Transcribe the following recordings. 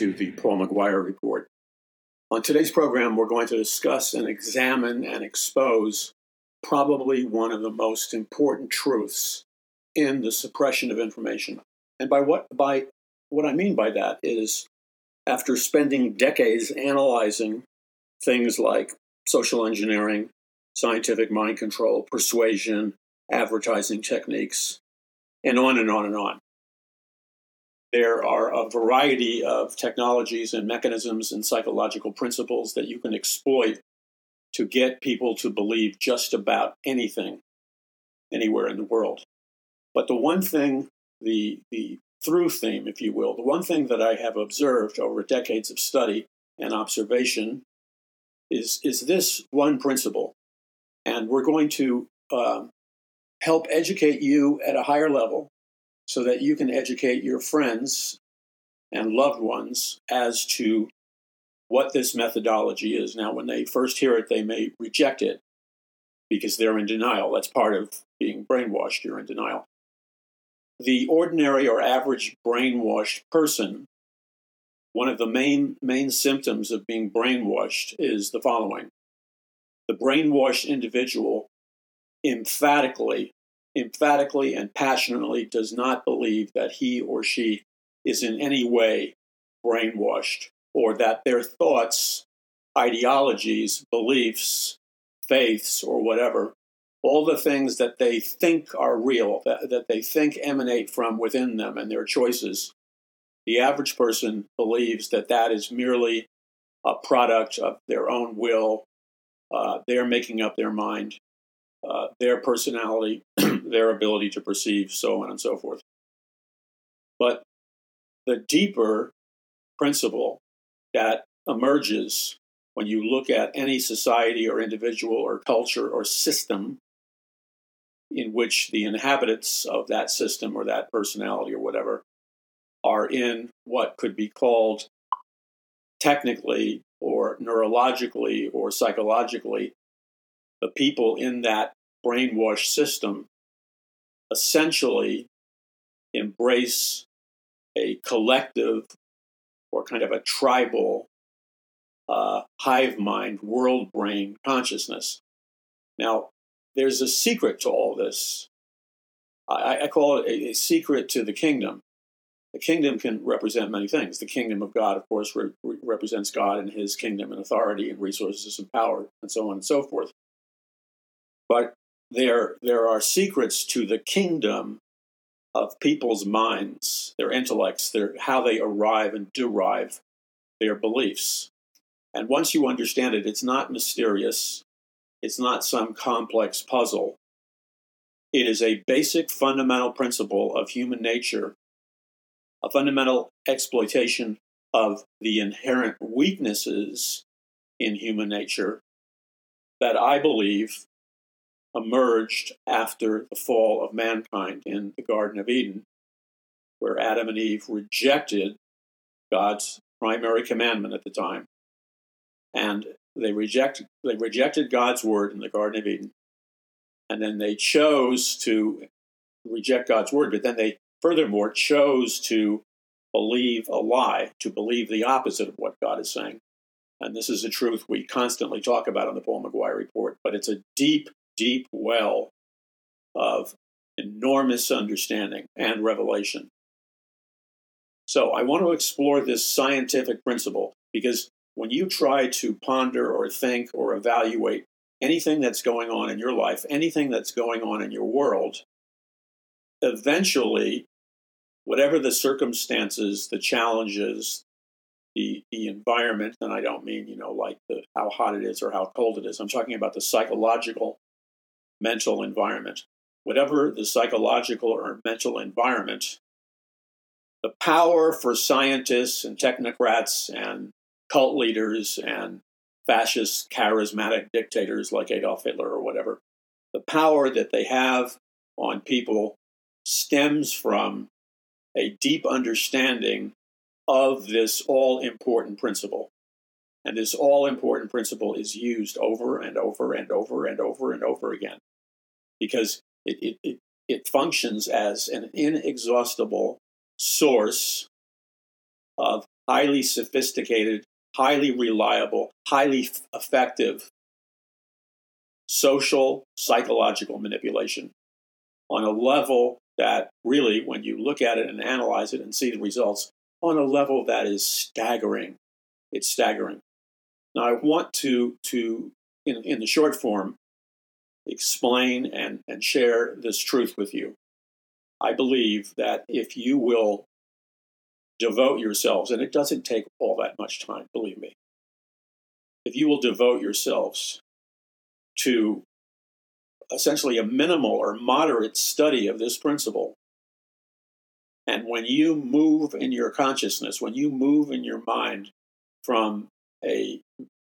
to the Paul McGuire Report. On today's program, we're going to discuss and examine and expose probably one of the most important truths in the suppression of information. And by what by what I mean by that is after spending decades analyzing things like social engineering, scientific mind control, persuasion, advertising techniques, and on and on and on. There are a variety of technologies and mechanisms and psychological principles that you can exploit to get people to believe just about anything anywhere in the world. But the one thing, the, the through theme, if you will, the one thing that I have observed over decades of study and observation is, is this one principle. And we're going to uh, help educate you at a higher level so that you can educate your friends and loved ones as to what this methodology is. Now, when they first hear it, they may reject it because they're in denial. That's part of being brainwashed, you're in denial. The ordinary or average brainwashed person, one of the main, main symptoms of being brainwashed is the following the brainwashed individual emphatically emphatically and passionately does not believe that he or she is in any way brainwashed or that their thoughts, ideologies, beliefs, faiths, or whatever, all the things that they think are real, that, that they think emanate from within them and their choices, the average person believes that that is merely a product of their own will. Uh, they're making up their mind, uh, their personality, their ability to perceive, so on and so forth. But the deeper principle that emerges when you look at any society or individual or culture or system in which the inhabitants of that system or that personality or whatever are in what could be called technically or neurologically or psychologically the people in that brainwashed system essentially embrace a collective or kind of a tribal uh, hive mind, world brain consciousness. Now, there's a secret to all this. I, I call it a, a, secret to the kingdom. The kingdom can represent many things. The kingdom of God, of course, re- represents God and his kingdom and authority and resources and power and so on and so forth. But there, there are secrets to the kingdom of people's minds, their intellects, their, how they arrive and derive their beliefs. And once you understand it, it's not mysterious, it's not some complex puzzle. It is a basic fundamental principle of human nature, a fundamental exploitation of the inherent weaknesses in human nature that I believe emerged after the fall of mankind in the Garden of Eden, where Adam and Eve rejected God's primary commandment at the time. And they rejected, they rejected God's word in the Garden of Eden. And then they chose to reject God's word, but then they furthermore chose to believe a lie, to believe the opposite of what God is saying. And this is a truth we constantly talk about on the Paul McGuire Report, but it's a deep deep well of enormous understanding and revelation. So I want to explore this scientific principle because when you try to ponder or think or evaluate anything that's going on in your life, anything that's going on in your world, eventually, whatever the circumstances, the challenges, the, the environment, and I don't mean, you know, like the, how hot it is or how cold it is, I'm talking about the psychological mental environment. Whatever the psychological or mental environment, the power for scientists and technocrats and cult leaders and fascist charismatic dictators like Adolf Hitler or whatever, the power that they have on people stems from a deep understanding of this all important principle. And this all important principle is used over and over and over and over and over again because it, it, it, it functions as an inexhaustible source of highly sophisticated, highly reliable, highly effective social psychological manipulation on a level that really, when you look at it and analyze it and see the results, on a level that is staggering. It's staggering. Now, I want to, to in, in the short form, explain and, and share this truth with you. I believe that if you will devote yourselves, and it doesn't take all that much time, believe me, if you will devote yourselves to essentially a minimal or moderate study of this principle, and when you move in your consciousness, when you move in your mind from a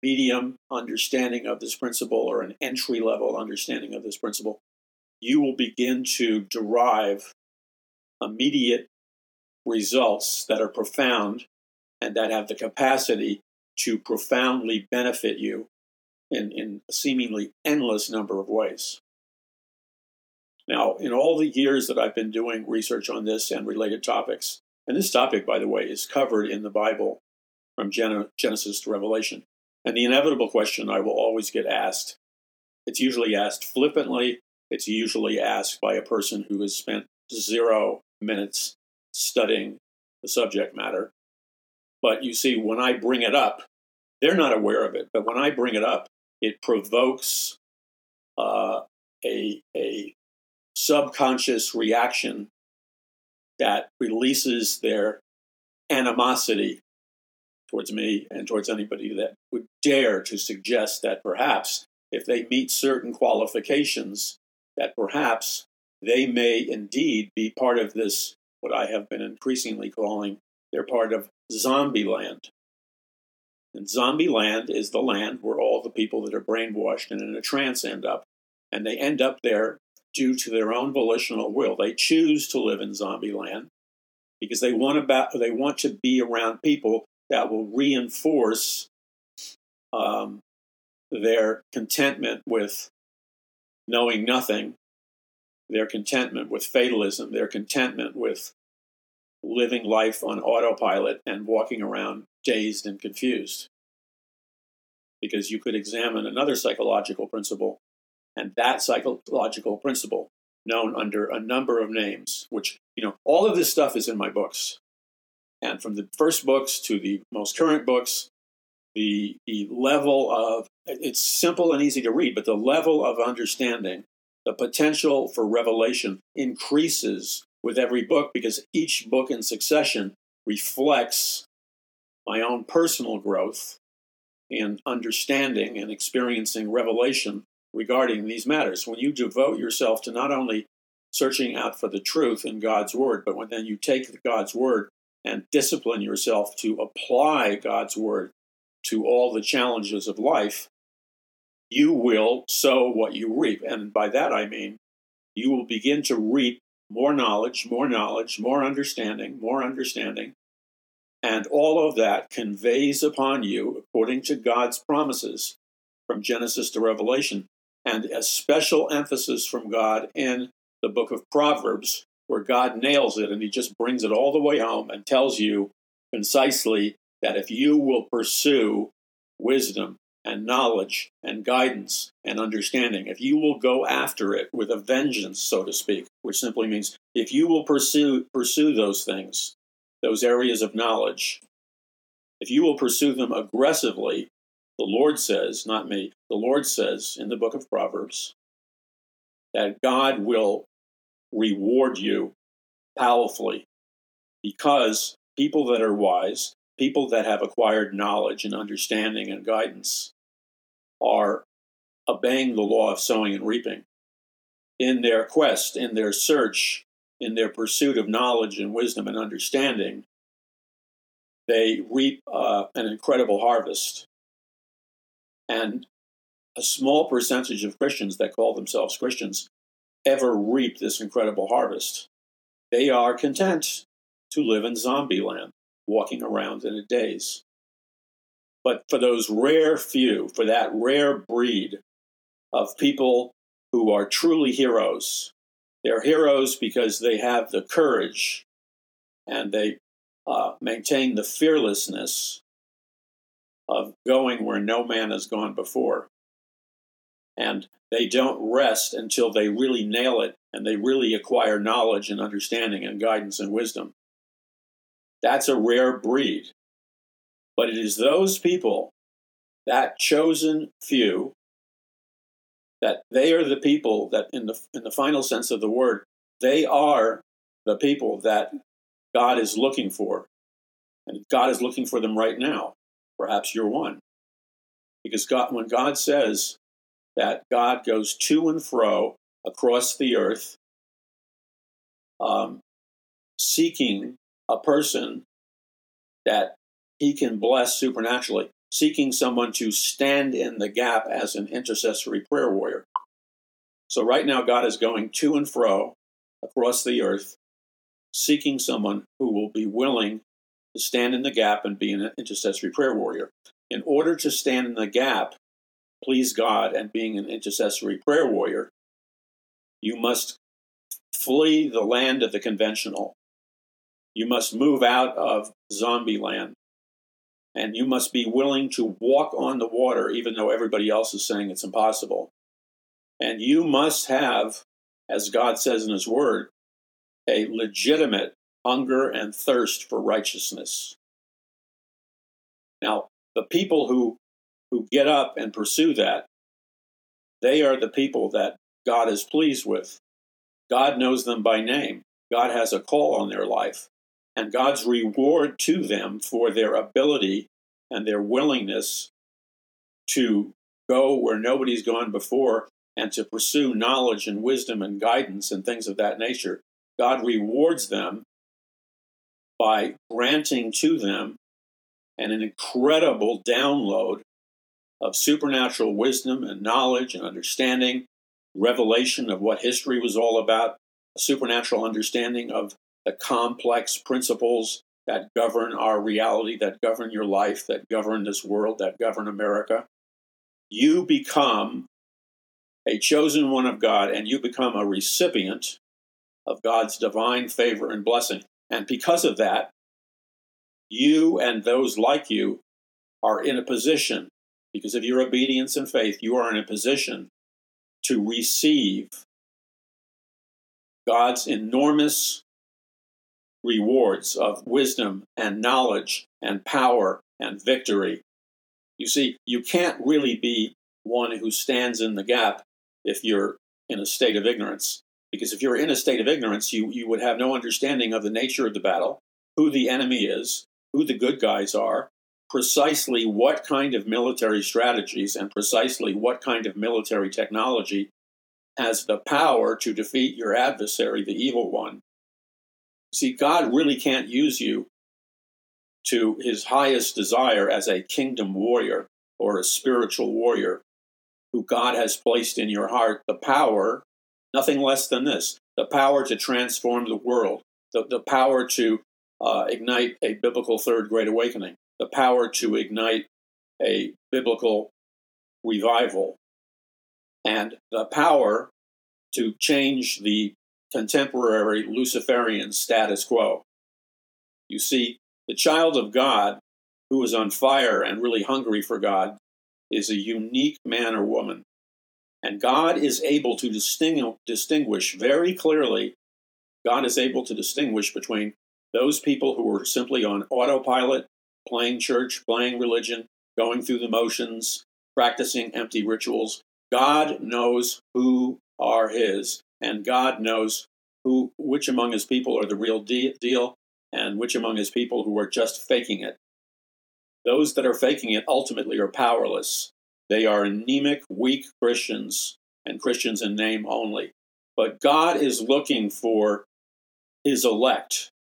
medium understanding of this principle or an entry level understanding of this principle, you will begin to derive immediate results that are profound and that have the capacity to profoundly benefit you in, in a seemingly endless number of ways. Now, in all the years that I've been doing research on this and related topics, and this topic, by the way, is covered in the Bible from Genesis to Revelation. And the inevitable question I will always get asked it's usually asked flippantly, it's usually asked by a person who has spent zero minutes studying the subject matter. But you see, when I bring it up, they're not aware of it. But when I bring it up, it provokes uh, a, a subconscious reaction that releases their animosity towards me and towards anybody that would dare to suggest that perhaps if they meet certain qualifications, that perhaps they may indeed be part of this, what I have been increasingly calling, they're part of zombie land. And zombie land is the land where all the people that are brainwashed and in a trance end up. And they end up there due to their own volitional will. They choose to live in zombie land because they want, about, they want to be around people that will reinforce um, their contentment with knowing nothing, their contentment with fatalism, their contentment with living life on autopilot and walking around dazed and confused. Because you could examine another psychological principle, and that psychological principle, known under a number of names, which, you know, all of this stuff is in my books. And from the first books to the most current books, the, the level of it's simple and easy to read, but the level of understanding, the potential for revelation increases with every book because each book in succession reflects my own personal growth in understanding and experiencing revelation regarding these matters. When you devote yourself to not only searching out for the truth in God's Word, but when then you take God's Word and discipline yourself to apply God's Word to all the challenges of life, you will sow what you reap. And by that I mean you will begin to reap more knowledge, more knowledge, more understanding, more understanding. And all of that conveys upon you, according to God's promises from Genesis to Revelation, and a special emphasis from God in the book of Proverbs, where God nails it and he just brings it all the way home and tells you concisely that if you will pursue wisdom and knowledge and guidance and understanding, if you will go after it with a vengeance, so to speak, which simply means if you will pursue pursue those things, those areas of knowledge, if you will pursue them aggressively, the Lord says, not me, the Lord says in the book of Proverbs that God will reward you powerfully because people that are wise, people that have acquired knowledge and understanding and guidance, are obeying the law of sowing and reaping in their quest, in their search, in their pursuit of knowledge and wisdom and understanding. They reap uh, an incredible harvest. And a small percentage of Christians that call themselves Christians ever reap this incredible harvest. They are content to live in zombie land, walking around in a daze. But for those rare few, for that rare breed of people who are truly heroes, they're heroes because they have the courage and they uh, maintain the fearlessness of going where no man has gone before. And they don't rest until they really nail it and they really acquire knowledge and understanding and guidance and wisdom. That's a rare breed. But it is those people, that chosen few, that they are the people that, in the, in the final sense of the word, they are the people that God is looking for. And God is looking for them right now. Perhaps you're one. Because God, when God says that God goes to and fro across the earth, um, seeking a person that he can bless supernaturally, seeking someone to stand in the gap as an intercessory prayer warrior. So, right now, God is going to and fro across the earth, seeking someone who will be willing to stand in the gap and be an intercessory prayer warrior. In order to stand in the gap, please God, and being an intercessory prayer warrior, you must flee the land of the conventional. You must move out of zombie land. And you must be willing to walk on the water, even though everybody else is saying it's impossible. And you must have, as God says in His Word, a legitimate hunger and thirst for righteousness. Now, the people who, who get up and pursue that, they are the people that God is pleased with. God knows them by name. God has a call on their life. And God's reward to them for their ability and their willingness to go where nobody's gone before and to pursue knowledge and wisdom and guidance and things of that nature. God rewards them by granting to them an incredible download of supernatural wisdom and knowledge and understanding, revelation of what history was all about, a supernatural understanding of the complex principles that govern our reality, that govern your life, that govern this world, that govern America. You become a chosen one of God and you become a recipient of God's divine favor and blessing. And because of that, you and those like you are in a position, because of your obedience and faith, you are in a position to receive God's enormous rewards of wisdom and knowledge and power and victory. You see, you can't really be one who stands in the gap if you're in a state of ignorance. Because if you're in a state of ignorance, you, you would have no understanding of the nature of the battle, who the enemy is, who the good guys are, precisely what kind of military strategies and precisely what kind of military technology has the power to defeat your adversary, the evil one. See, God really can't use you to his highest desire as a kingdom warrior or a spiritual warrior who God has placed in your heart the power nothing less than this the power to transform the world, the, the power to uh, ignite a biblical third great awakening, the power to ignite a biblical revival, and the power to change the contemporary Luciferian status quo. You see, the child of God who is on fire and really hungry for God is a unique man or woman and God is able to distinguish very clearly, God is able to distinguish between those people who are simply on autopilot, playing church, playing religion, going through the motions, practicing empty rituals. God knows who are his, and God knows who which among his people are the real de- deal and which among his people who are just faking it. Those that are faking it ultimately are powerless. They are anemic, weak Christians and Christians in name only. But God is looking for his elect.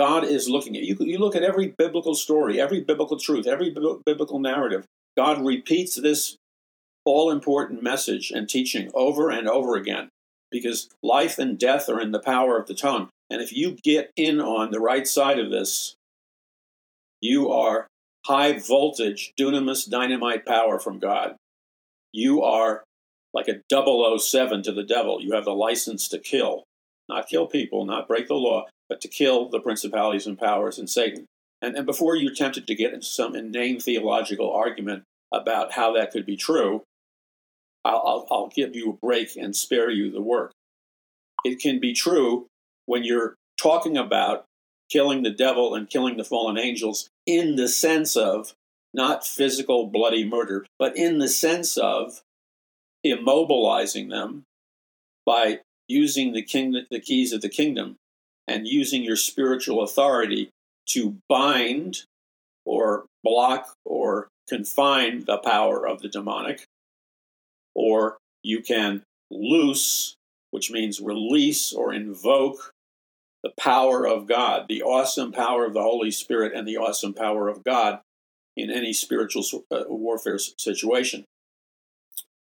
God is looking at you. You look at every biblical story, every biblical truth, every biblical narrative. God repeats this all important message and teaching over and over again because life and death are in the power of the tongue. And if you get in on the right side of this, you are high voltage, dunamis dynamite power from God. You are like a 007 to the devil. You have the license to kill, not kill people, not break the law, but to kill the principalities and powers and Satan. And, and before you're tempted to get into some inane theological argument about how that could be true, I'll, I'll, I'll give you a break and spare you the work. It can be true when you're talking about killing the devil and killing the fallen angels in the sense of not physical bloody murder, but in the sense of immobilizing them by using the, king, the keys of the kingdom and using your spiritual authority to bind or block or confine the power of the demonic. Or you can loose, which means release or invoke the power of God, the awesome power of the Holy Spirit and the awesome power of God in any spiritual uh, warfare situation.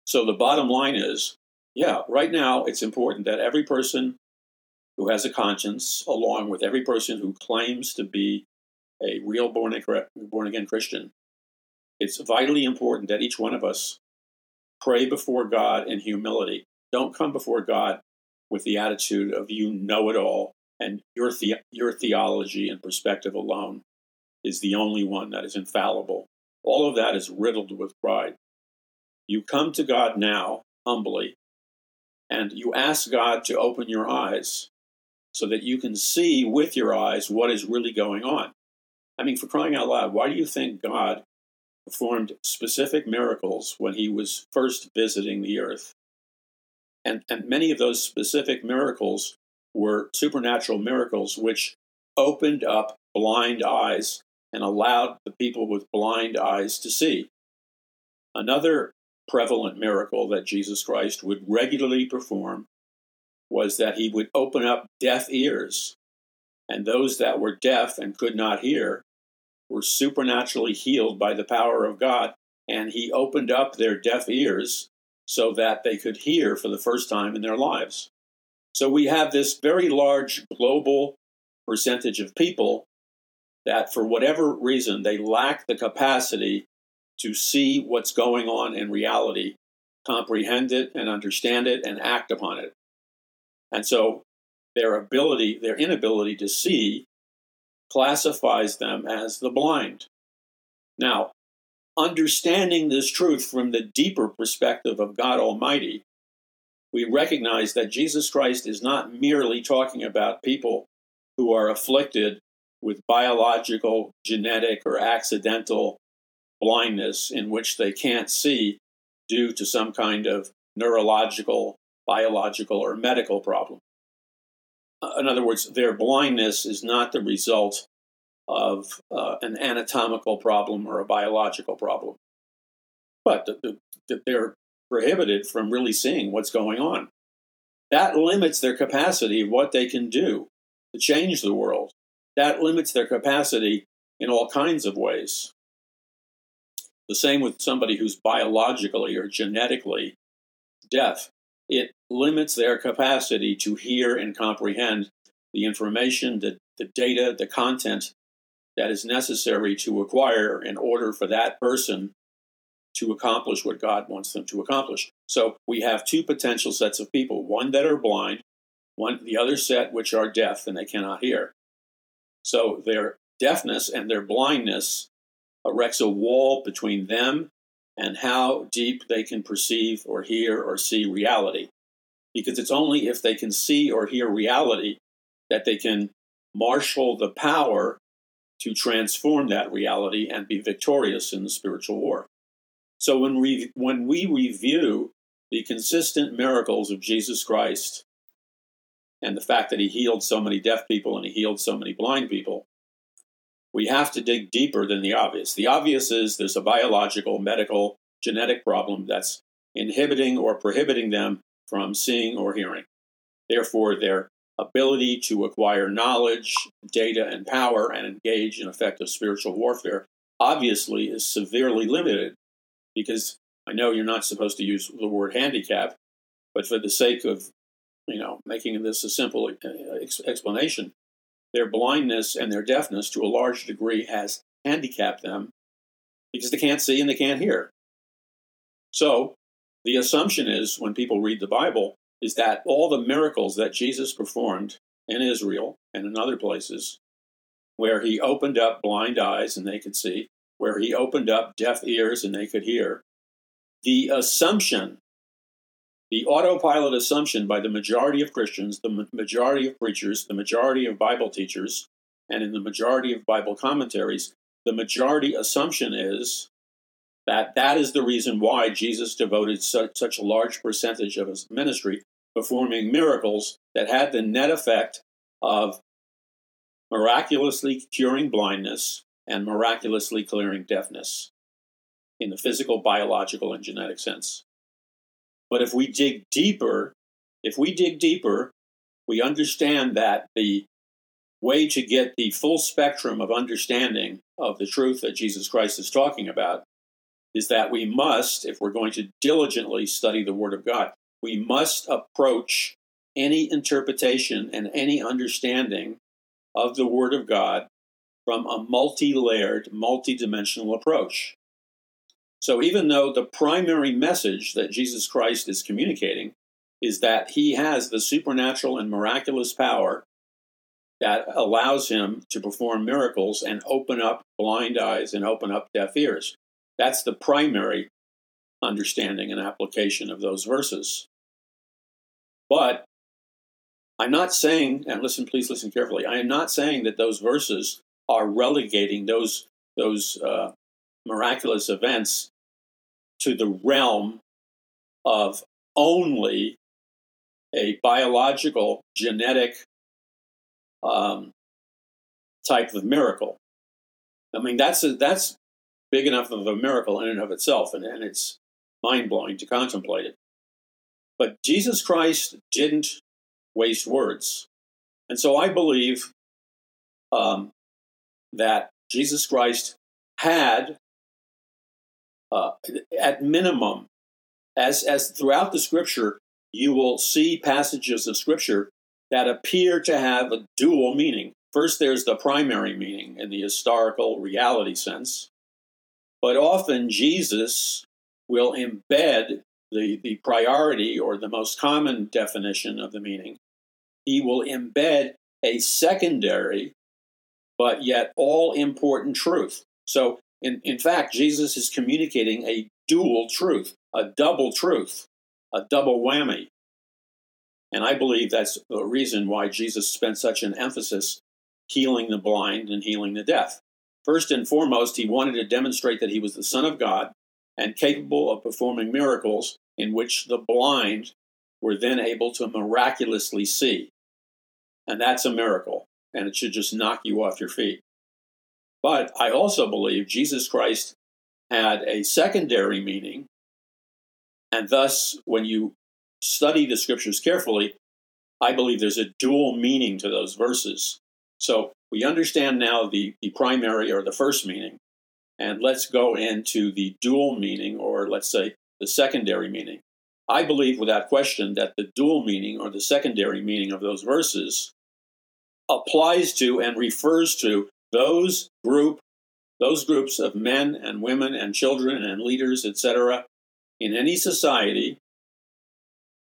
So the bottom line is yeah, right now it's important that every person who has a conscience, along with every person who claims to be a real born again Christian, it's vitally important that each one of us pray before God in humility. Don't come before God with the attitude of you know it all and your, the- your theology and perspective alone is the only one that is infallible. All of that is riddled with pride. You come to God now humbly and you ask God to open your eyes so that you can see with your eyes what is really going on. I mean, for crying out loud, why do you think God performed specific miracles when he was first visiting the earth? And, and many of those specific miracles were supernatural miracles which opened up blind eyes and allowed the people with blind eyes to see. Another prevalent miracle that Jesus Christ would regularly perform was that he would open up deaf ears, and those that were deaf and could not hear were supernaturally healed by the power of God, and he opened up their deaf ears so that they could hear for the first time in their lives. So we have this very large global percentage of people that, for whatever reason, they lack the capacity to see what's going on in reality, comprehend it and understand it and act upon it. And so their ability, their inability to see, classifies them as the blind. Now, understanding this truth from the deeper perspective of God Almighty, we recognize that Jesus Christ is not merely talking about people who are afflicted with biological, genetic, or accidental blindness in which they can't see due to some kind of neurological, biological, or medical problem. Uh, in other words, their blindness is not the result of uh, an anatomical problem or a biological problem, but they're prohibited from really seeing what's going on. That limits their capacity of what they can do to change the world. That limits their capacity in all kinds of ways. The same with somebody who's biologically or genetically deaf. It limits their capacity to hear and comprehend the information, the, the data, the content that is necessary to acquire in order for that person to accomplish what God wants them to accomplish. So we have two potential sets of people, one that are blind, one the other set which are deaf and they cannot hear. So their deafness and their blindness erects a wall between them and how deep they can perceive or hear or see reality. Because it's only if they can see or hear reality that they can marshal the power to transform that reality and be victorious in the spiritual war. So when we, when we review the consistent miracles of Jesus Christ and the fact that he healed so many deaf people and he healed so many blind people, we have to dig deeper than the obvious. The obvious is there's a biological, medical, genetic problem that's inhibiting or prohibiting them from seeing or hearing. Therefore, their ability to acquire knowledge, data, and power and engage in effective spiritual warfare obviously is severely limited because I know you're not supposed to use the word handicap, but for the sake of you know making this a simple uh, explanation, their blindness and their deafness to a large degree has handicapped them because they can't see and they can't hear. So, the assumption is when people read the Bible is that all the miracles that Jesus performed in Israel and in other places where he opened up blind eyes and they could see, where he opened up deaf ears and they could hear. The assumption, the autopilot assumption by the majority of Christians, the majority of preachers, the majority of Bible teachers, and in the majority of Bible commentaries, the majority assumption is that that is the reason why Jesus devoted such, such a large percentage of his ministry performing miracles that had the net effect of miraculously curing blindness and miraculously clearing deafness in the physical, biological, and genetic sense. But if we dig deeper, if we dig deeper, we understand that the way to get the full spectrum of understanding of the truth that Jesus Christ is talking about is that we must, if we're going to diligently study the Word of God, we must approach any interpretation and any understanding of the Word of God from a multi layered, multi dimensional approach. So, even though the primary message that Jesus Christ is communicating is that he has the supernatural and miraculous power that allows him to perform miracles and open up blind eyes and open up deaf ears. That's the primary understanding and application of those verses. But I'm not saying, and listen, please listen carefully. I am not saying that those verses are relegating those those uh, miraculous events to the realm of only a biological, genetic um, type of miracle. I mean, that's a, that's big enough of a miracle in and of itself, and, and it's mind blowing to contemplate it. But Jesus Christ didn't waste words. And so I believe um, that Jesus Christ had, uh, at minimum, as, as throughout the scripture, you will see passages of scripture that appear to have a dual meaning. First, there's the primary meaning in the historical reality sense, but often Jesus will embed the, the priority or the most common definition of the meaning he will embed a secondary but yet all important truth. So, in, in fact, Jesus is communicating a dual truth, a double truth, a double whammy. And I believe that's the reason why Jesus spent such an emphasis healing the blind and healing the deaf. First and foremost, he wanted to demonstrate that he was the Son of God and capable of performing miracles in which the blind were then able to miraculously see. And that's a miracle, and it should just knock you off your feet. But I also believe Jesus Christ had a secondary meaning, and thus, when you study the scriptures carefully, I believe there's a dual meaning to those verses. So we understand now the, the primary or the first meaning, and let's go into the dual meaning, or let's say the secondary meaning. I believe without question that the dual meaning or the secondary meaning of those verses applies to and refers to those group those groups of men and women and children and leaders etc in any society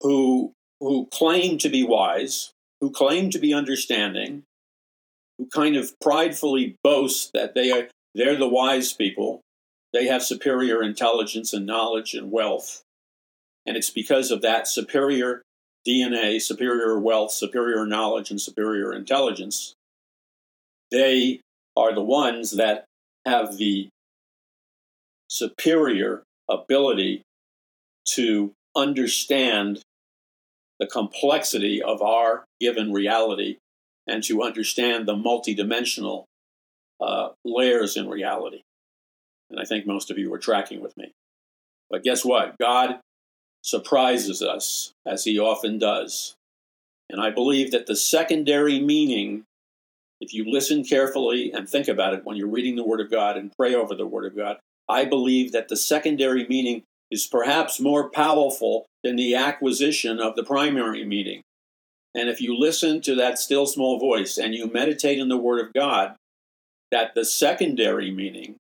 who who claim to be wise who claim to be understanding who kind of pridefully boast that they are they're the wise people they have superior intelligence and knowledge and wealth. And it's because of that superior DNA, superior wealth, superior knowledge, and superior intelligence, they are the ones that have the superior ability to understand the complexity of our given reality and to understand the multidimensional uh, layers in reality. And I think most of you are tracking with me. But guess what? God surprises us, as he often does. And I believe that the secondary meaning, if you listen carefully and think about it when you're reading the Word of God and pray over the Word of God, I believe that the secondary meaning is perhaps more powerful than the acquisition of the primary meaning. And if you listen to that still small voice and you meditate in the Word of God, that the secondary meaning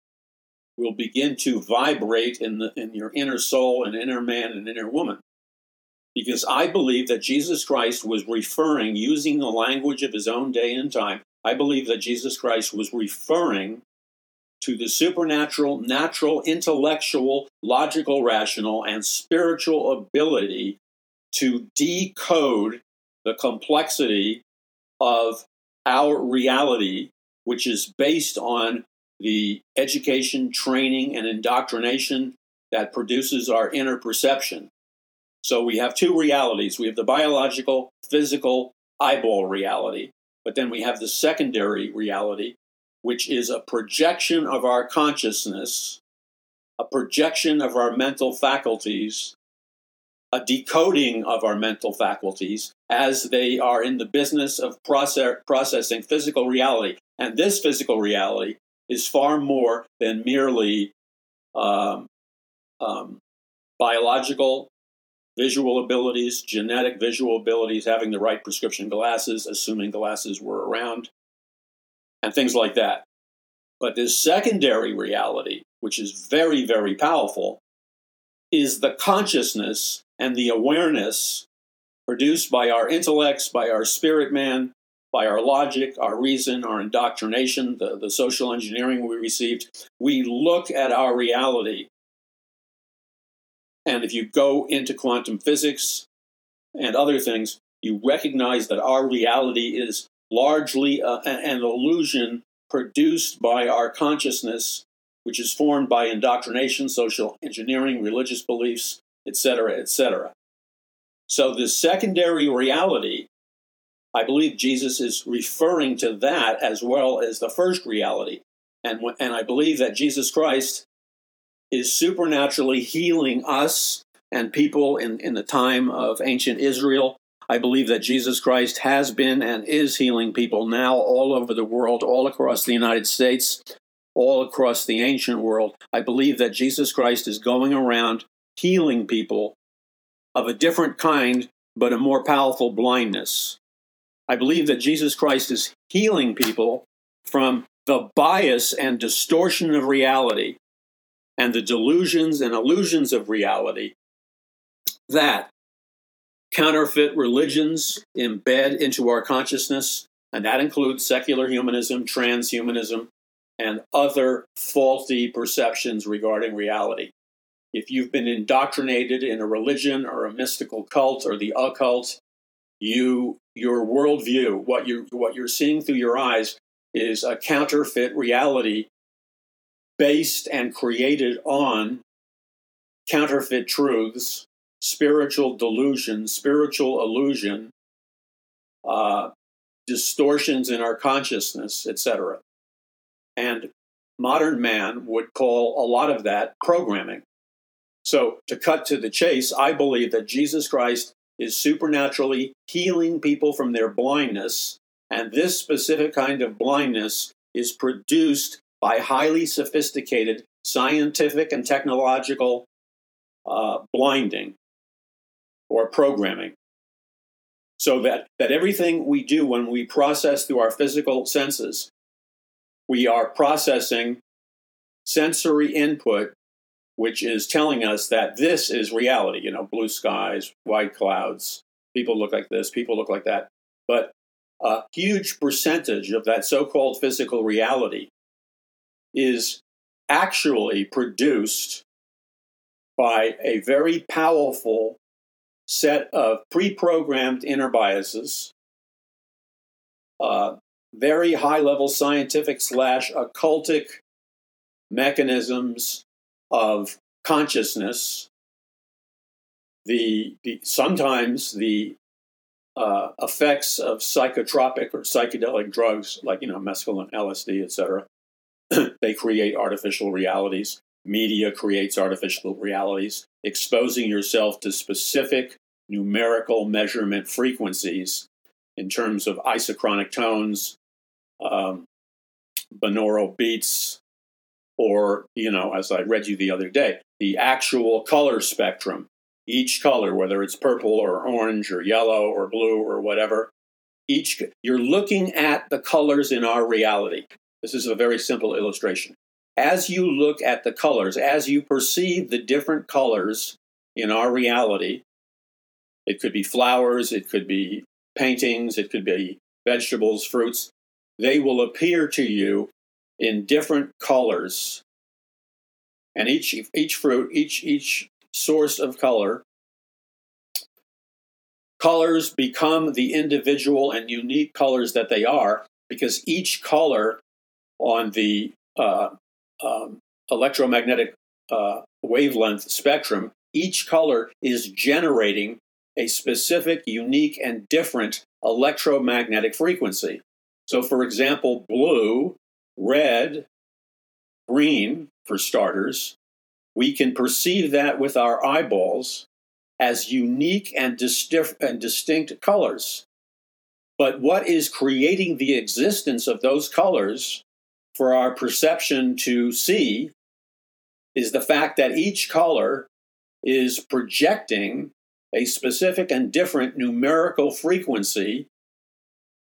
will begin to vibrate in, the, in your inner soul and inner man and inner woman. because I believe that Jesus Christ was referring, using the language of his own day and time, I believe that Jesus Christ was referring to the supernatural, natural, intellectual, logical, rational, and spiritual ability to decode the complexity of our reality, which is based on the education, training, and indoctrination that produces our inner perception. So we have two realities we have the biological, physical, eyeball reality, but then we have the secondary reality, which is a projection of our consciousness, a projection of our mental faculties, a decoding of our mental faculties as they are in the business of process, processing physical reality. And this physical reality is far more than merely um, um, biological visual abilities, genetic visual abilities, having the right prescription glasses, assuming glasses were around, and things like that. But this secondary reality, which is very, very powerful, is the consciousness and the awareness produced by our intellects, by our spirit man, by our logic, our reason, our indoctrination, the, the social engineering we received. We look at our reality and if you go into quantum physics and other things, you recognize that our reality is largely uh, a, an illusion produced by our consciousness, which is formed by indoctrination, social engineering, religious beliefs, etc., etc. So, the secondary reality, I believe Jesus is referring to that as well as the first reality. And, and I believe that Jesus Christ is supernaturally healing us and people in, in the time of ancient Israel. I believe that Jesus Christ has been and is healing people now all over the world, all across the United States, all across the ancient world. I believe that Jesus Christ is going around healing people of a different kind, but a more powerful blindness. I believe that Jesus Christ is healing people from the bias and distortion of reality and the delusions and illusions of reality that counterfeit religions embed into our consciousness, and that includes secular humanism, transhumanism, and other faulty perceptions regarding reality. If you've been indoctrinated in a religion or a mystical cult or the occult, you your worldview, what you what you're seeing through your eyes, is a counterfeit reality based and created on counterfeit truths, spiritual delusion, spiritual illusion, uh, distortions in our consciousness, etc. And modern man would call a lot of that programming. So, to cut to the chase, I believe that Jesus Christ is supernaturally healing people from their blindness, and this specific kind of blindness is produced by highly sophisticated scientific and technological uh, blinding or programming. So that, that everything we do when we process through our physical senses, we are processing sensory input, which is telling us that this is reality. You know, blue skies, white clouds, people look like this, people look like that. But a huge percentage of that so called physical reality is actually produced by a very powerful set of pre programmed inner biases, uh, very high level scientific slash occultic mechanisms of consciousness, the, the sometimes the uh, effects of psychotropic or psychedelic drugs like you know mescaline, LSD, etc., they create artificial realities. Media creates artificial realities, exposing yourself to specific numerical measurement frequencies in terms of isochronic tones, um, binaural beats, or, you know, as I read you the other day, the actual color spectrum. Each color, whether it's purple or orange or yellow or blue or whatever, each you're looking at the colors in our reality. This is a very simple illustration. As you look at the colors, as you perceive the different colors in our reality, it could be flowers, it could be paintings, it could be vegetables, fruits. They will appear to you in different colors. And each each fruit, each each source of color colors become the individual and unique colors that they are because each color on the uh, um, electromagnetic uh, wavelength spectrum, each color is generating a specific, unique, and different electromagnetic frequency. So, for example, blue, red, green, for starters, we can perceive that with our eyeballs as unique and, distif- and distinct colors. But what is creating the existence of those colors for our perception to see is the fact that each color is projecting a specific and different numerical frequency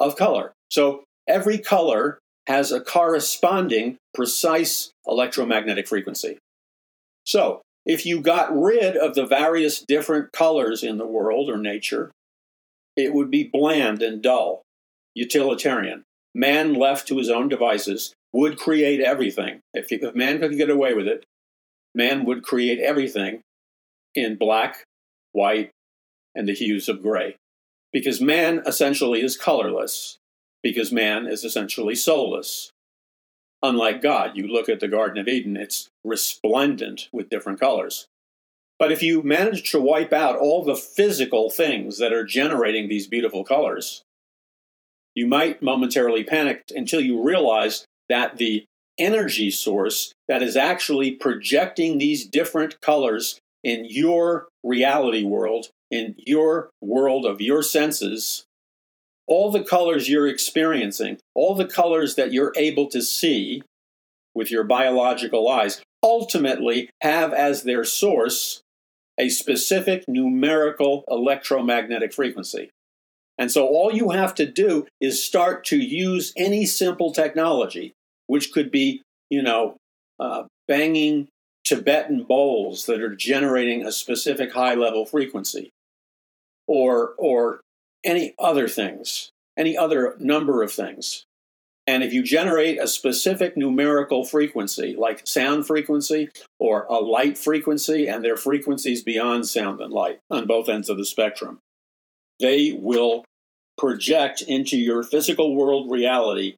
of color. So every color has a corresponding precise electromagnetic frequency. So if you got rid of the various different colors in the world or nature, it would be bland and dull, utilitarian. Man left to his own devices would create everything. If, if man could get away with it, man would create everything in black, white, and the hues of gray. Because man essentially is colorless, because man is essentially soulless. Unlike God, you look at the Garden of Eden, it's resplendent with different colors. But if you manage to wipe out all the physical things that are generating these beautiful colors, you might momentarily panic until you realize that the energy source that is actually projecting these different colors in your reality world, in your world of your senses, all the colors you're experiencing, all the colors that you're able to see with your biological eyes, ultimately have as their source a specific numerical electromagnetic frequency. And so all you have to do is start to use any simple technology, which could be, you know, uh, banging Tibetan bowls that are generating a specific high level frequency, or, or any other things, any other number of things. And if you generate a specific numerical frequency, like sound frequency or a light frequency, and their frequencies beyond sound and light on both ends of the spectrum, they will project into your physical world reality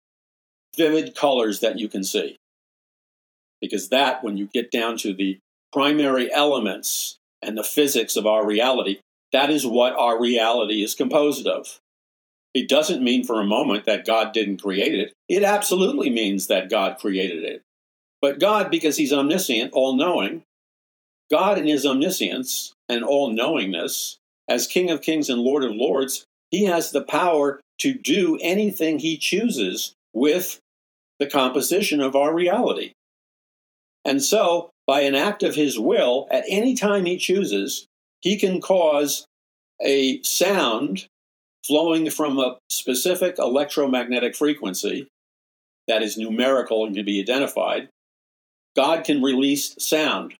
vivid colors that you can see. Because that, when you get down to the primary elements and the physics of our reality, that is what our reality is composed of. It doesn't mean for a moment that God didn't create it. It absolutely means that God created it. But God, because He's omniscient, all knowing, God in His omniscience and all knowingness, as King of Kings and Lord of Lords, He has the power to do anything He chooses with the composition of our reality. And so, by an act of His will, at any time He chooses, He can cause a sound flowing from a specific electromagnetic frequency that is numerical and can be identified, God can release sound.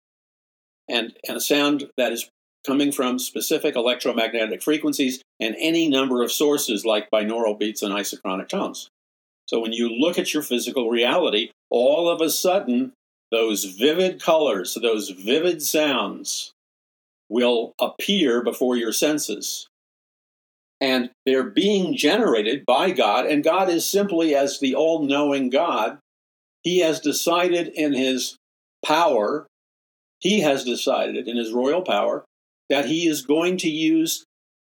And, and a sound that is coming from specific electromagnetic frequencies and any number of sources like binaural beats and isochronic tones. So when you look at your physical reality, all of a sudden, those vivid colors, those vivid sounds will appear before your senses and they're being generated by God, and God is simply as the all knowing God. He has decided in his power, he has decided in his royal power, that he is going to use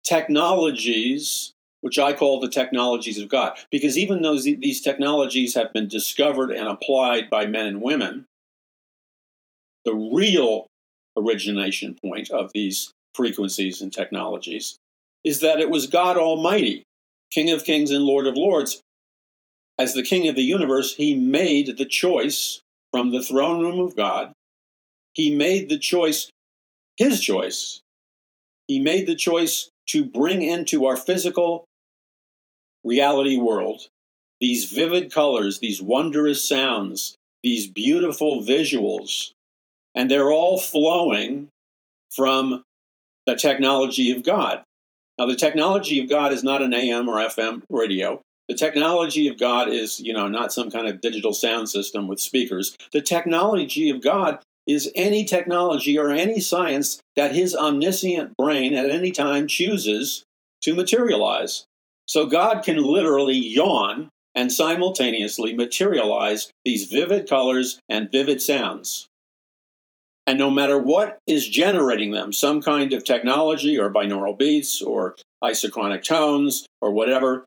technologies, which I call the technologies of God. Because even though these technologies have been discovered and applied by men and women, the real origination point of these frequencies and technologies is that it was God Almighty, King of Kings and Lord of Lords. As the King of the universe, he made the choice from the throne room of God. He made the choice, his choice. He made the choice to bring into our physical reality world these vivid colors, these wondrous sounds, these beautiful visuals. And they're all flowing from the technology of God. Now, the technology of God is not an AM or FM radio. The technology of God is, you know, not some kind of digital sound system with speakers. The technology of God is any technology or any science that his omniscient brain at any time chooses to materialize. So God can literally yawn and simultaneously materialize these vivid colors and vivid sounds. And no matter what is generating them, some kind of technology or binaural beats or isochronic tones or whatever,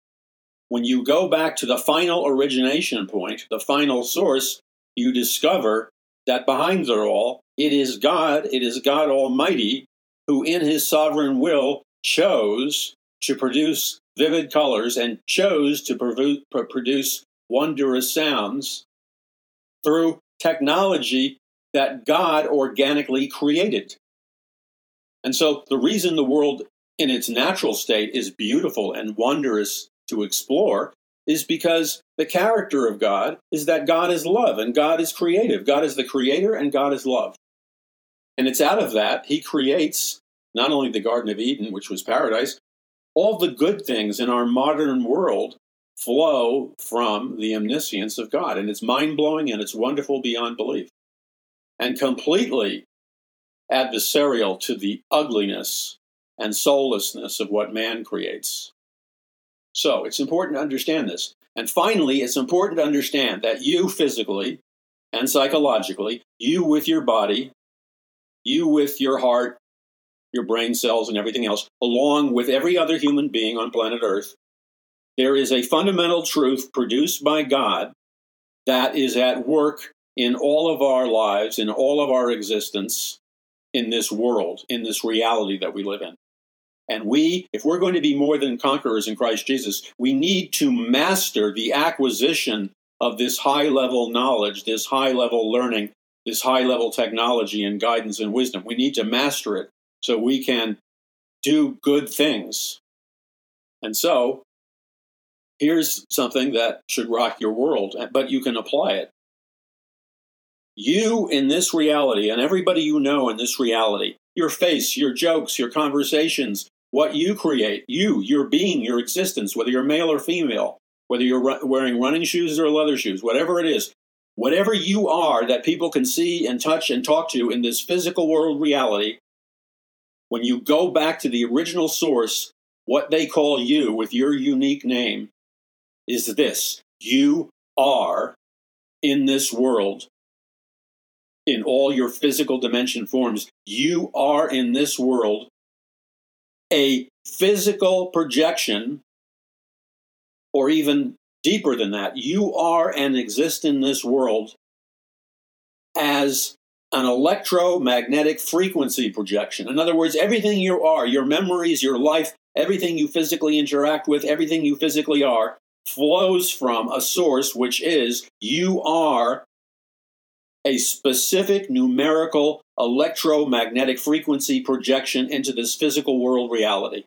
when you go back to the final origination point, the final source, you discover that behind it all, it is God, it is God Almighty who, in his sovereign will, chose to produce vivid colors and chose to produce wondrous sounds through technology that God organically created. And so the reason the world in its natural state is beautiful and wondrous to explore is because the character of God is that God is love and God is creative. God is the creator and God is love. And it's out of that he creates not only the Garden of Eden, which was paradise, all the good things in our modern world flow from the omniscience of God. And it's mind blowing and it's wonderful beyond belief. And completely adversarial to the ugliness and soullessness of what man creates. So it's important to understand this. And finally, it's important to understand that you physically and psychologically, you with your body, you with your heart, your brain cells, and everything else, along with every other human being on planet Earth, there is a fundamental truth produced by God that is at work in all of our lives, in all of our existence, in this world, in this reality that we live in. And we, if we're going to be more than conquerors in Christ Jesus, we need to master the acquisition of this high level knowledge, this high level learning, this high level technology and guidance and wisdom. We need to master it so we can do good things. And so, here's something that should rock your world, eh, but you can apply it. You in this reality, and everybody you know in this reality, your face, your jokes, your conversations, what you create, you, your being, your existence, whether you're male or female, whether you're wearing running shoes or leather shoes, whatever it is, whatever you are that people can see and touch and talk to in this physical world reality, when you go back to the original source, what they call you with your unique name is this you are in this world in all your physical dimension forms. You are in this world a physical projection, or even deeper than that. You are and exist in this world as an electromagnetic frequency projection. In other words, everything you are, your memories, your life, everything you physically interact with, everything you physically are, flows from a source which is you are a specific numerical electromagnetic frequency projection into this physical world reality.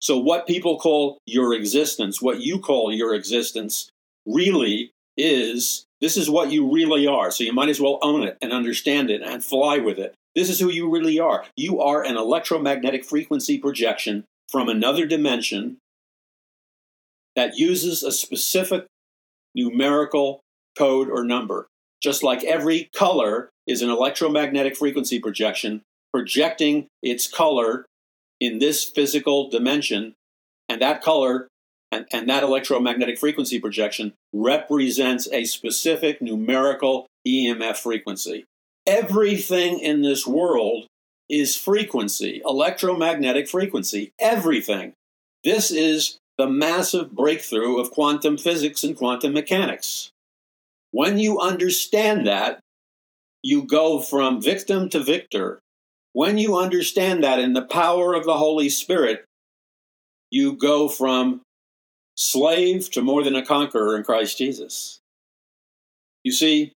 So, what people call your existence, what you call your existence, really is this is what you really are. So, you might as well own it and understand it and fly with it. This is who you really are. You are an electromagnetic frequency projection from another dimension that uses a specific numerical code or number just like every color is an electromagnetic frequency projection projecting its color in this physical dimension, and that color and, and that electromagnetic frequency projection represents a specific numerical EMF frequency. Everything in this world is frequency, electromagnetic frequency, everything. This is the massive breakthrough of quantum physics and quantum mechanics. When you understand that, you go from victim to victor. When you understand that in the power of the Holy Spirit, you go from slave to more than a conqueror in Christ Jesus. You see,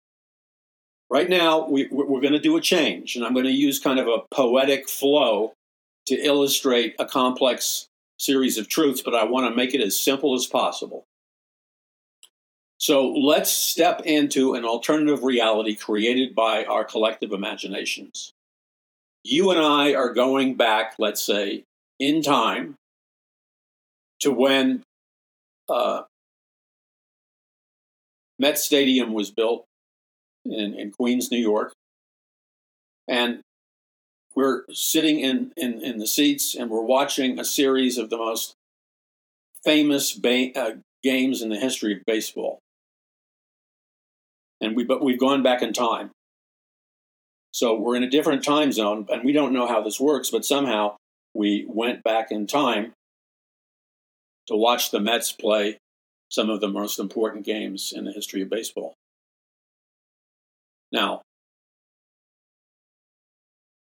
right now we, are going to do a change, and I'm going to use kind of a poetic flow to illustrate a complex series of truths, but I want to make it as simple as possible. So let's step into an alternative reality created by our collective imaginations. You and I are going back, let's say, in time to when uh, Met Stadium was built in, in Queens, New York. And we're sitting in, in, in the seats and we're watching a series of the most famous ba- uh, games in the history of baseball. And we, but we've gone back in time. So we're in a different time zone, and we don't know how this works, but somehow we went back in time to watch the Mets play some of the most important games in the history of baseball. Now,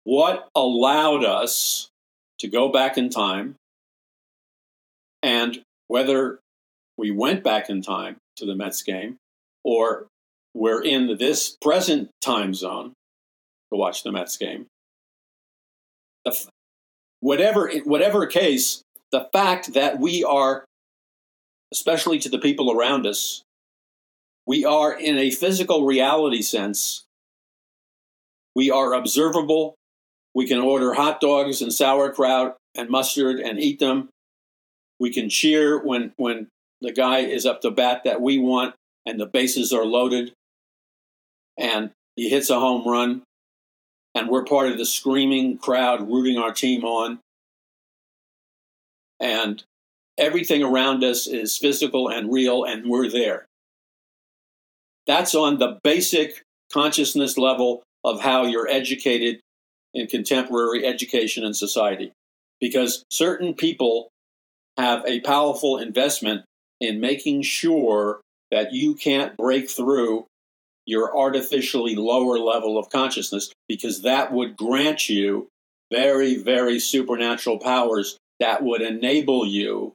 what allowed us to go back in time and whether we went back in time to the Mets game or we're in this present time zone to watch the Mets game. Whatever, whatever case, the fact that we are, especially to the people around us, we are in a physical reality sense. We are observable. We can order hot dogs and sauerkraut and mustard and eat them. We can cheer when, when the guy is up to bat that we want and the bases are loaded and he hits a home run and we're part of the screaming crowd rooting our team on. And everything around us is physical and real, and we're there. That's on the basic consciousness level of how you're educated in contemporary education and society. Because certain people have a powerful investment in making sure that you can't break through your artificially lower level of consciousness because that would grant you very, very supernatural powers that would enable you,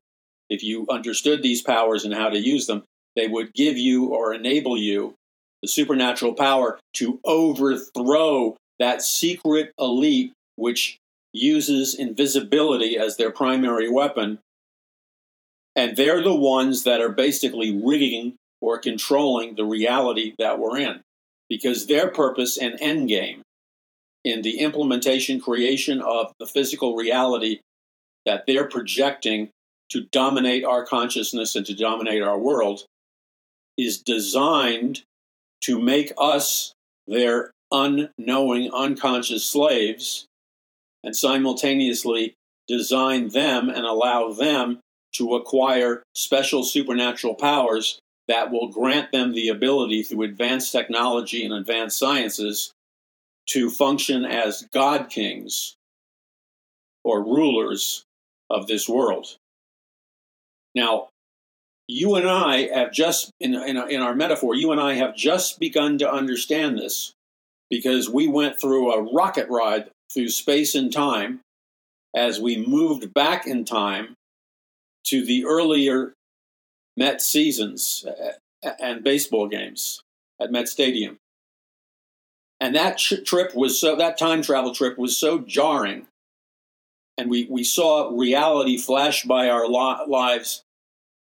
if you understood these powers and how to use them, they would give you or enable you the supernatural power to overthrow that secret elite which uses invisibility as their primary weapon. And they're the ones that are basically rigging or controlling the reality that we're in. Because their purpose and end game in the implementation, creation of the physical reality that they're projecting to dominate our consciousness and to dominate our world is designed to make us their unknowing, unconscious slaves and simultaneously design them and allow them to acquire special supernatural powers that will grant them the ability through advanced technology and advanced sciences to function as god kings or rulers of this world. Now, you and I have just, in, in, in, our metaphor, you and I have just begun to understand this because we went through a rocket ride through space and time as we moved back in time to the earlier Met seasons and baseball games at Met Stadium. And that trip was so, that time travel trip was so jarring. And we, we saw reality flash by our lives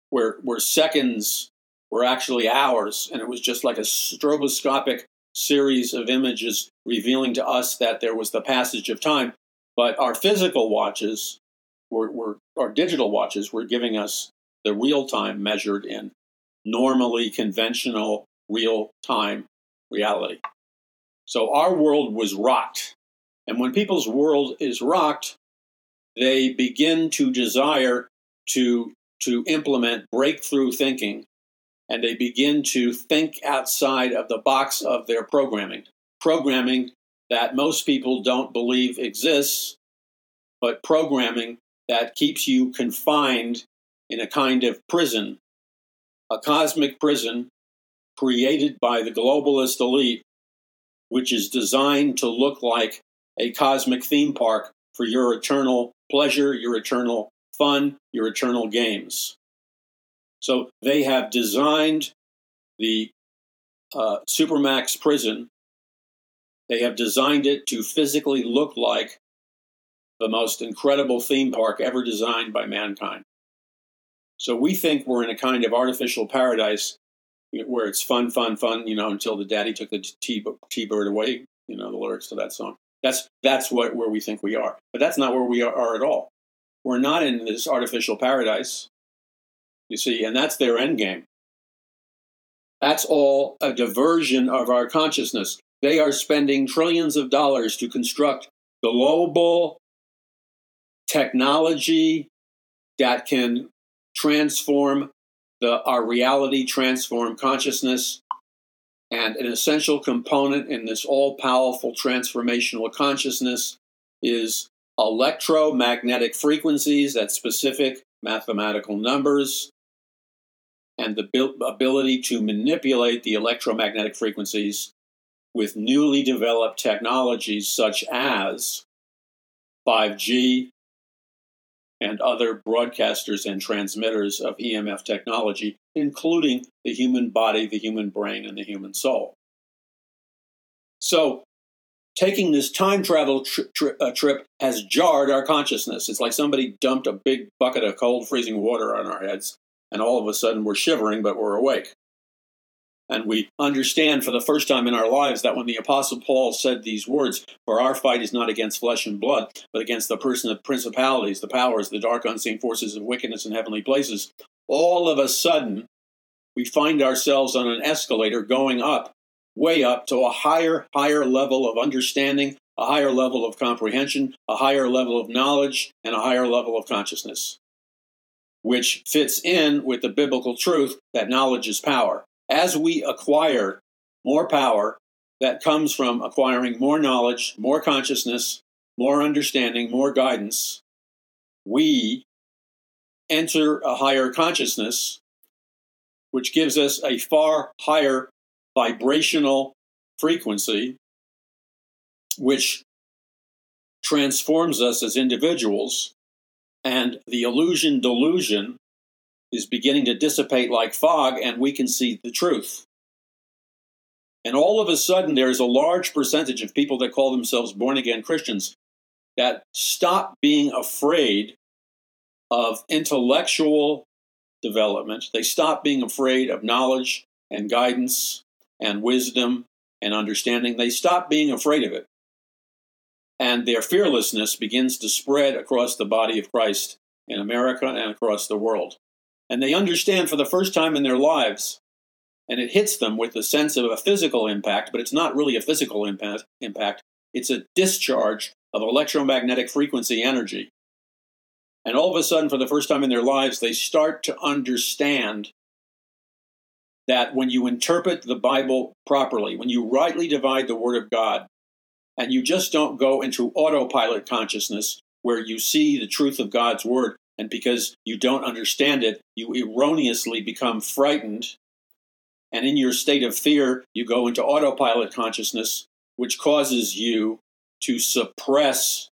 where, where seconds were actually hours. And it was just like a stroboscopic series of images revealing to us that there was the passage of time. But our physical watches were, were our digital watches were giving us the real time measured in normally conventional real time reality. So our world was rocked. And when people's world is rocked, they begin to desire to, to implement breakthrough thinking and they begin to think outside of the box of their programming. Programming that most people don't believe exists, but programming that keeps you confined in a kind of prison, a cosmic prison created by the globalist elite, which is designed to look like a cosmic theme park for your eternal pleasure, your eternal fun, your eternal games. So they have designed the uh, Supermax prison. They have designed it to physically look like the most incredible theme park ever designed by mankind. So we think we're in a kind of artificial paradise where it's fun, fun, fun, you know, until the daddy took the T bird away, you know, the lyrics to that song. That's that's what where we think we are. But that's not where we are, are at all. We're not in this artificial paradise. You see, and that's their end game. That's all a diversion of our consciousness. They are spending trillions of dollars to construct global technology that can transform the, our reality, transform consciousness. And an essential component in this all powerful transformational consciousness is electromagnetic frequencies at specific mathematical numbers and the ability to manipulate the electromagnetic frequencies with newly developed technologies such as 5G and other broadcasters and transmitters of EMF technology, including the human body, the human brain, and the human soul. So, taking this time travel tri- tri- uh, trip has jarred our consciousness. It's like somebody dumped a big bucket of cold, freezing water on our heads, and all of a sudden we're shivering, but we're awake. And we understand for the first time in our lives that when the Apostle Paul said these words, For our fight is not against flesh and blood, but against the person of principalities, the powers, the dark unseen forces of wickedness in heavenly places, all of a sudden we find ourselves on an escalator going up, way up to a higher, higher level of understanding, a higher level of comprehension, a higher level of knowledge, and a higher level of consciousness, which fits in with the biblical truth that knowledge is power as we acquire more power that comes from acquiring more knowledge, more consciousness, more understanding, more guidance, we enter a higher consciousness, which gives us a far higher vibrational frequency, which transforms us as individuals. And the illusion delusion is beginning to dissipate like fog, and we can see the truth. And all of a sudden, there's a large percentage of people that call themselves born again Christians that stop being afraid of intellectual development. They stop being afraid of knowledge and guidance and wisdom and understanding. They stop being afraid of it. And their fearlessness begins to spread across the body of Christ in America and across the world and they understand for the first time in their lives, and it hits them with the sense of a physical impact, but it's not really a physical impact. impact. It's a discharge of electromagnetic frequency energy. And all of a sudden, for the first time in their lives, they start to understand that when you interpret the Bible properly, when you rightly divide the Word of God, and you just don't go into autopilot consciousness where you see the truth of God's Word, and because you don't understand it, you erroneously become frightened. And in your state of fear, you go into autopilot consciousness, which causes you to suppress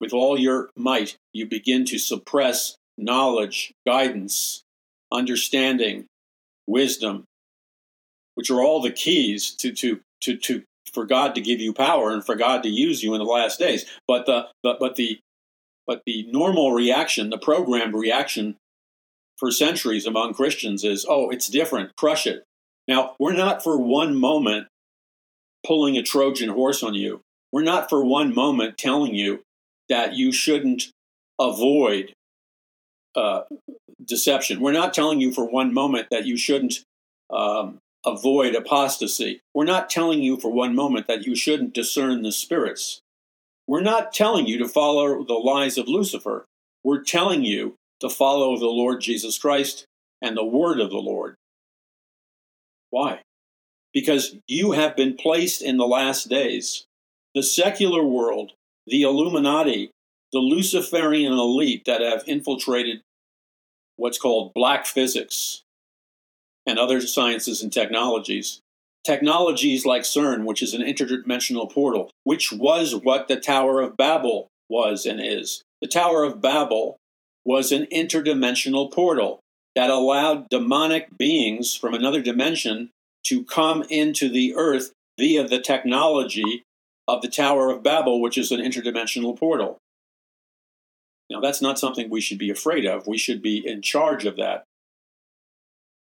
with all your might. You begin to suppress knowledge, guidance, understanding, wisdom, which are all the keys to, to, to, to for God to give you power and for God to use you in the last days. But the but, but the but the normal reaction, the programmed reaction for centuries among Christians is, oh, it's different, crush it. Now, we're not for one moment pulling a Trojan horse on you. We're not for one moment telling you that you shouldn't avoid uh, deception. We're not telling you for one moment that you shouldn't um, avoid apostasy. We're not telling you for one moment that you shouldn't discern the spirits. We're not telling you to follow the lies of Lucifer. We're telling you to follow the Lord Jesus Christ and the word of the Lord. Why? Because you have been placed in the last days. The secular world, the Illuminati, the Luciferian elite that have infiltrated what's called black physics and other sciences and technologies Technologies like CERN, which is an interdimensional portal, which was what the Tower of Babel was and is. The Tower of Babel was an interdimensional portal that allowed demonic beings from another dimension to come into the earth via the technology of the Tower of Babel, which is an interdimensional portal. Now, that's not something we should be afraid of. We should be in charge of that.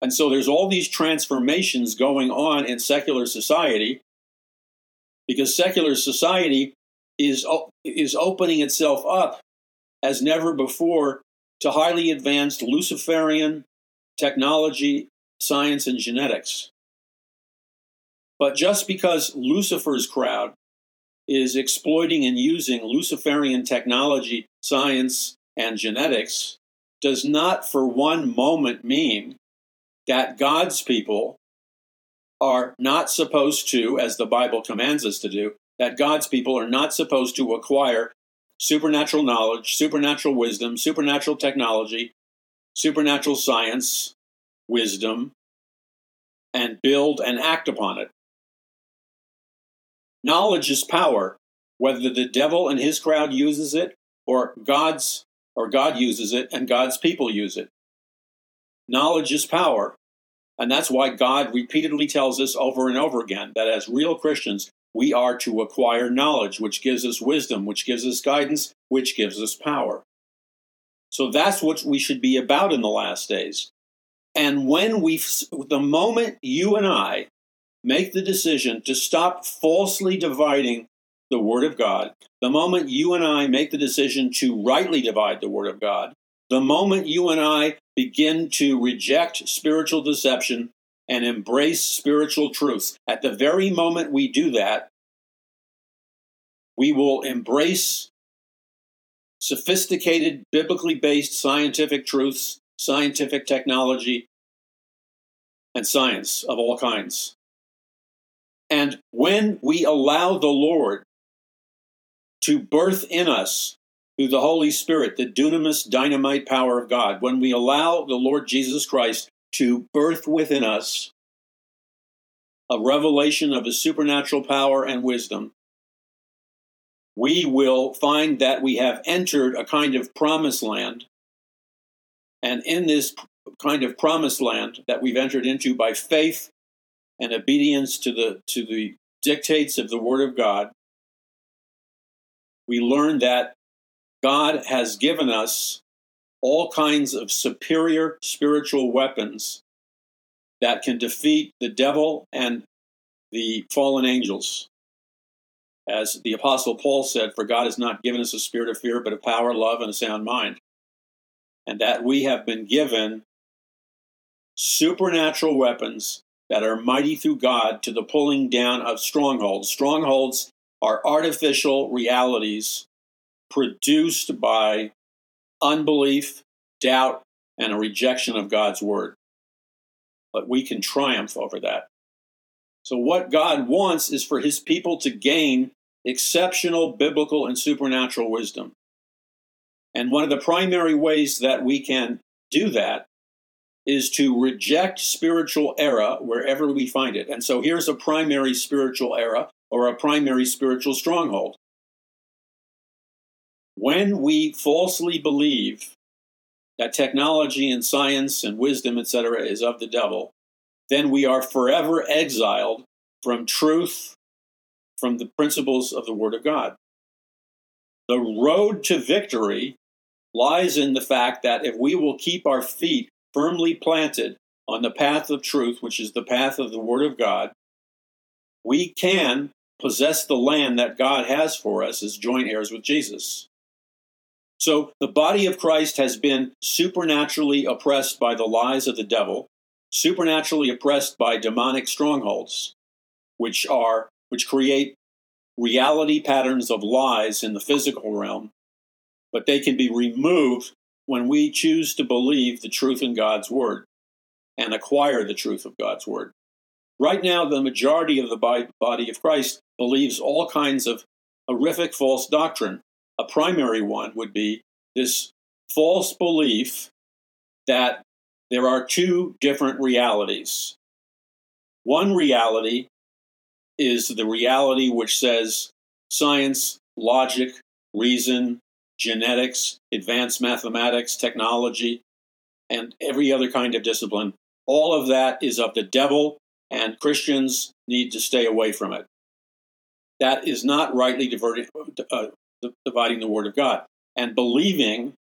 And so there's all these transformations going on in secular society because secular society is, is opening itself up as never before to highly advanced Luciferian technology, science, and genetics. But just because Lucifer's crowd is exploiting and using Luciferian technology, science, and genetics does not for one moment mean that God's people are not supposed to, as the Bible commands us to do, that God's people are not supposed to acquire supernatural knowledge, supernatural wisdom, supernatural technology, supernatural science, wisdom, and build and act upon it. Knowledge is power, whether the devil and his crowd uses it or God's or God uses it and God's people use it. Knowledge is power. And that's why God repeatedly tells us over and over again that as real Christians, we are to acquire knowledge, which gives us wisdom, which gives us guidance, which gives us power. So that's what we should be about in the last days. And when we, the moment you and I make the decision to stop falsely dividing the Word of God, the moment you and I make the decision to rightly divide the Word of God, the moment you and I begin to reject spiritual deception and embrace spiritual truths, at the very moment we do that, we will embrace sophisticated, biblically based scientific truths, scientific technology, and science of all kinds. And when we allow the Lord to birth in us through the Holy Spirit, the dunamis dynamite power of God, when we allow the Lord Jesus Christ to birth within us a revelation of his supernatural power and wisdom, we will find that we have entered a kind of promised land. And in this kind of promised land that we've entered into by faith and obedience to the, to the dictates of the Word of God, we learn that God has given us all kinds of superior spiritual weapons that can defeat the devil and the fallen angels. As the Apostle Paul said, For God has not given us a spirit of fear, but of power, love, and a sound mind. And that we have been given supernatural weapons that are mighty through God to the pulling down of strongholds. Strongholds are artificial realities produced by unbelief, doubt, and a rejection of God's word. But we can triumph over that. So, what God wants is for his people to gain exceptional biblical and supernatural wisdom. And one of the primary ways that we can do that is to reject spiritual error wherever we find it. And so here's a primary spiritual error or a primary spiritual stronghold. When we falsely believe that technology and science and wisdom, etc., is of the devil, then we are forever exiled from truth, from the principles of the Word of God. The road to victory lies in the fact that if we will keep our feet firmly planted on the path of truth, which is the path of the Word of God, we can possess the land that God has for us as joint heirs with Jesus. So the body of Christ has been supernaturally oppressed by the lies of the devil, supernaturally oppressed by demonic strongholds, which are which create reality patterns of lies in the physical realm, but they can be removed when we choose to believe the truth in God's Word and acquire the truth of God's Word. Right now, the majority of the body of Christ believes all kinds of horrific false doctrine. A primary one would be this false belief that there are two different realities. One reality is the reality which says science, logic, reason, genetics, advanced mathematics, technology, and every other kind of discipline. All of that is of the devil, and Christians need to stay away from it. That is not rightly diverted, uh, dividing the Word of God. And believing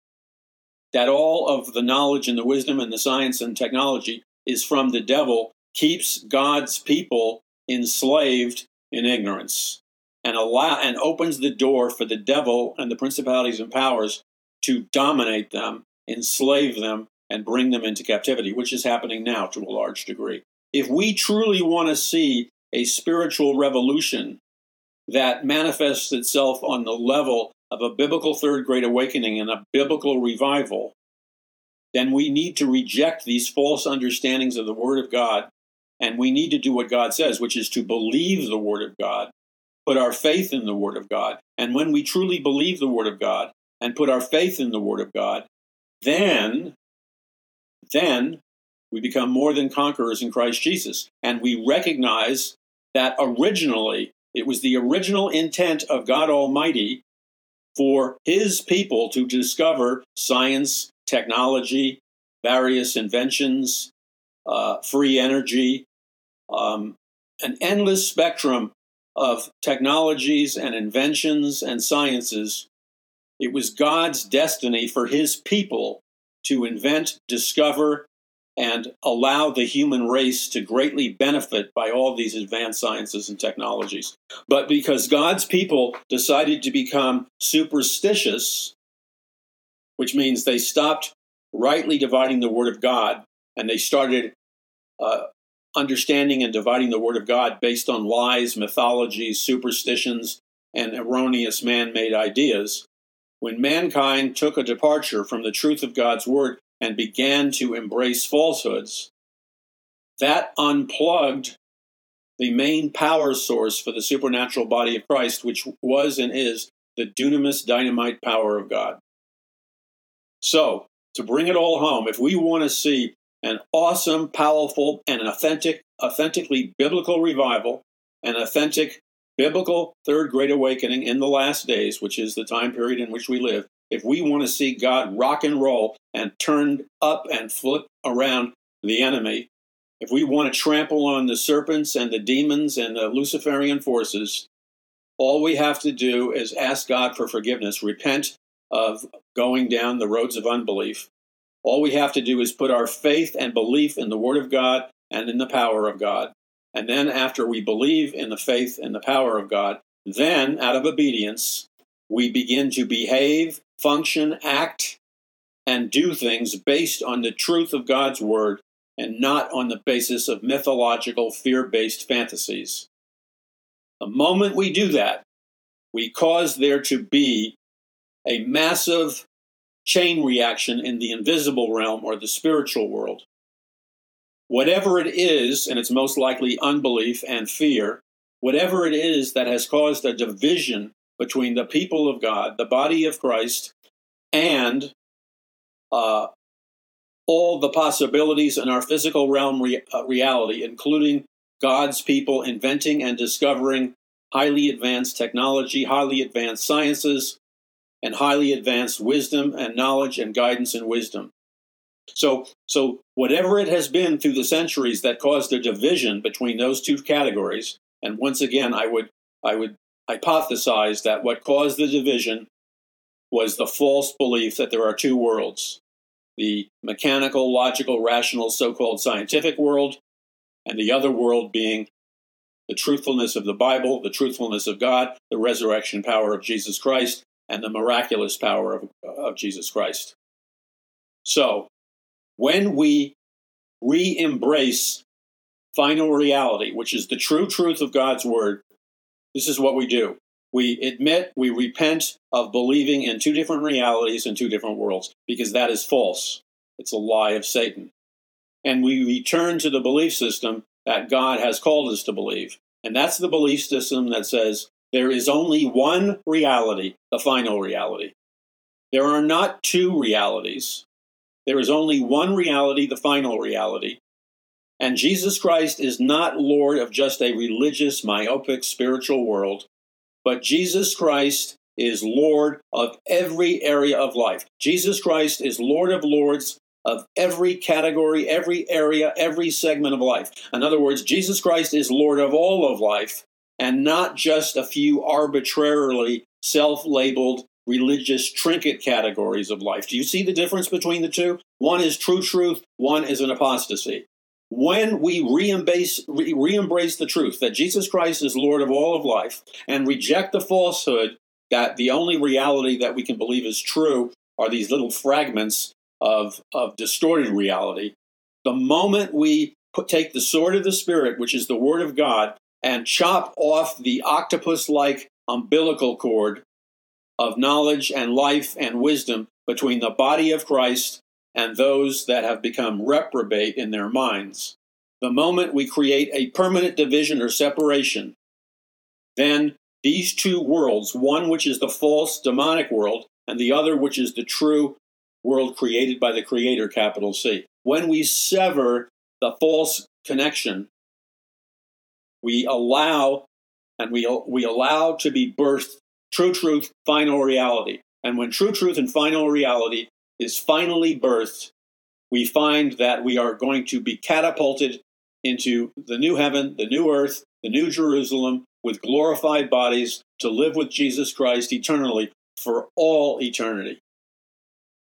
that all of the knowledge and the wisdom and the science and technology is from the devil keeps God's people enslaved in ignorance and allow and opens the door for the devil and the principalities and powers to dominate them, enslave them, and bring them into captivity, which is happening now to a large degree. If we truly want to see a spiritual revolution that manifests itself on the level of a biblical third great awakening and a biblical revival, then we need to reject these false understandings of the Word of God. And we need to do what God says, which is to believe the Word of God, put our faith in the Word of God. And when we truly believe the Word of God and put our faith in the Word of God, then, then we become more than conquerors in Christ Jesus. And we recognize that originally, it was the original intent of God Almighty for His people to discover science, technology, various inventions, uh, free energy, um, an endless spectrum of technologies and inventions and sciences. It was God's destiny for his people to invent, discover, and allow the human race to greatly benefit by all these advanced sciences and technologies. But because God's people decided to become superstitious, which means they stopped rightly dividing the Word of God and they started uh, understanding and dividing the Word of God based on lies, mythologies, superstitions, and erroneous man made ideas. When mankind took a departure from the truth of God's Word and began to embrace falsehoods, that unplugged the main power source for the supernatural body of Christ, which was and is the dunamis dynamite power of God. So, to bring it all home, if we want to see an awesome, powerful, and an authentic, authentically biblical revival, an authentic biblical third great awakening in the last days, which is the time period in which we live, if we want to see God rock and roll and turn up and flip around the enemy, if we want to trample on the serpents and the demons and the Luciferian forces, all we have to do is ask God for forgiveness, repent of going down the roads of unbelief. All we have to do is put our faith and belief in the Word of God and in the power of God. And then, after we believe in the faith and the power of God, then, out of obedience, we begin to behave, function, act, and do things based on the truth of God's Word and not on the basis of mythological, fear based fantasies. The moment we do that, we cause there to be a massive chain reaction in the invisible realm or the spiritual world. Whatever it is, and it's most likely unbelief and fear, whatever it is that has caused a division between the people of God, the body of Christ, and uh, all the possibilities in our physical realm re- uh, reality, including God's people inventing and discovering highly advanced technology, highly advanced sciences, and highly advanced wisdom and knowledge and guidance and wisdom. So, so whatever it has been through the centuries that caused a division between those two categories, and once again, I would I would hypothesize that what caused the division was the false belief that there are two worlds: the mechanical, logical, rational, so-called scientific world, and the other world being the truthfulness of the Bible, the truthfulness of God, the resurrection power of Jesus Christ, and the miraculous power of, of Jesus Christ. So, when we re embrace final reality, which is the true truth of God's word, this is what we do. We admit, we repent of believing in two different realities and two different worlds, because that is false. It's a lie of Satan. And we return to the belief system that God has called us to believe. And that's the belief system that says there is only one reality, the final reality. There are not two realities. There is only one reality, the final reality. And Jesus Christ is not Lord of just a religious, myopic, spiritual world, but Jesus Christ is Lord of every area of life. Jesus Christ is Lord of Lords of every category, every area, every segment of life. In other words, Jesus Christ is Lord of all of life, and not just a few arbitrarily self labeled religious trinket categories of life. Do you see the difference between the two? One is true truth, one is an apostasy. When we re-embrace, the truth that Jesus Christ is Lord of all of life and reject the falsehood that the only reality that we can believe is true are these little fragments of, of distorted reality. The moment we put, take the sword of the Spirit, which is the Word of God, and chop off the octopus like umbilical cord of knowledge and life and wisdom between the body of Christ and those that have become reprobate in their minds. The moment we create a permanent division or separation, then these two worlds, one which is the false demonic world, and the other which is the true world created by the Creator, capital C. When we sever the false connection, we allow and we, we allow to be birthed true truth, final reality. And when true truth and final reality is finally birthed, we find that we are going to be catapulted into the new heaven, the new earth, the new Jerusalem, with glorified bodies to live with Jesus Christ eternally for all eternity.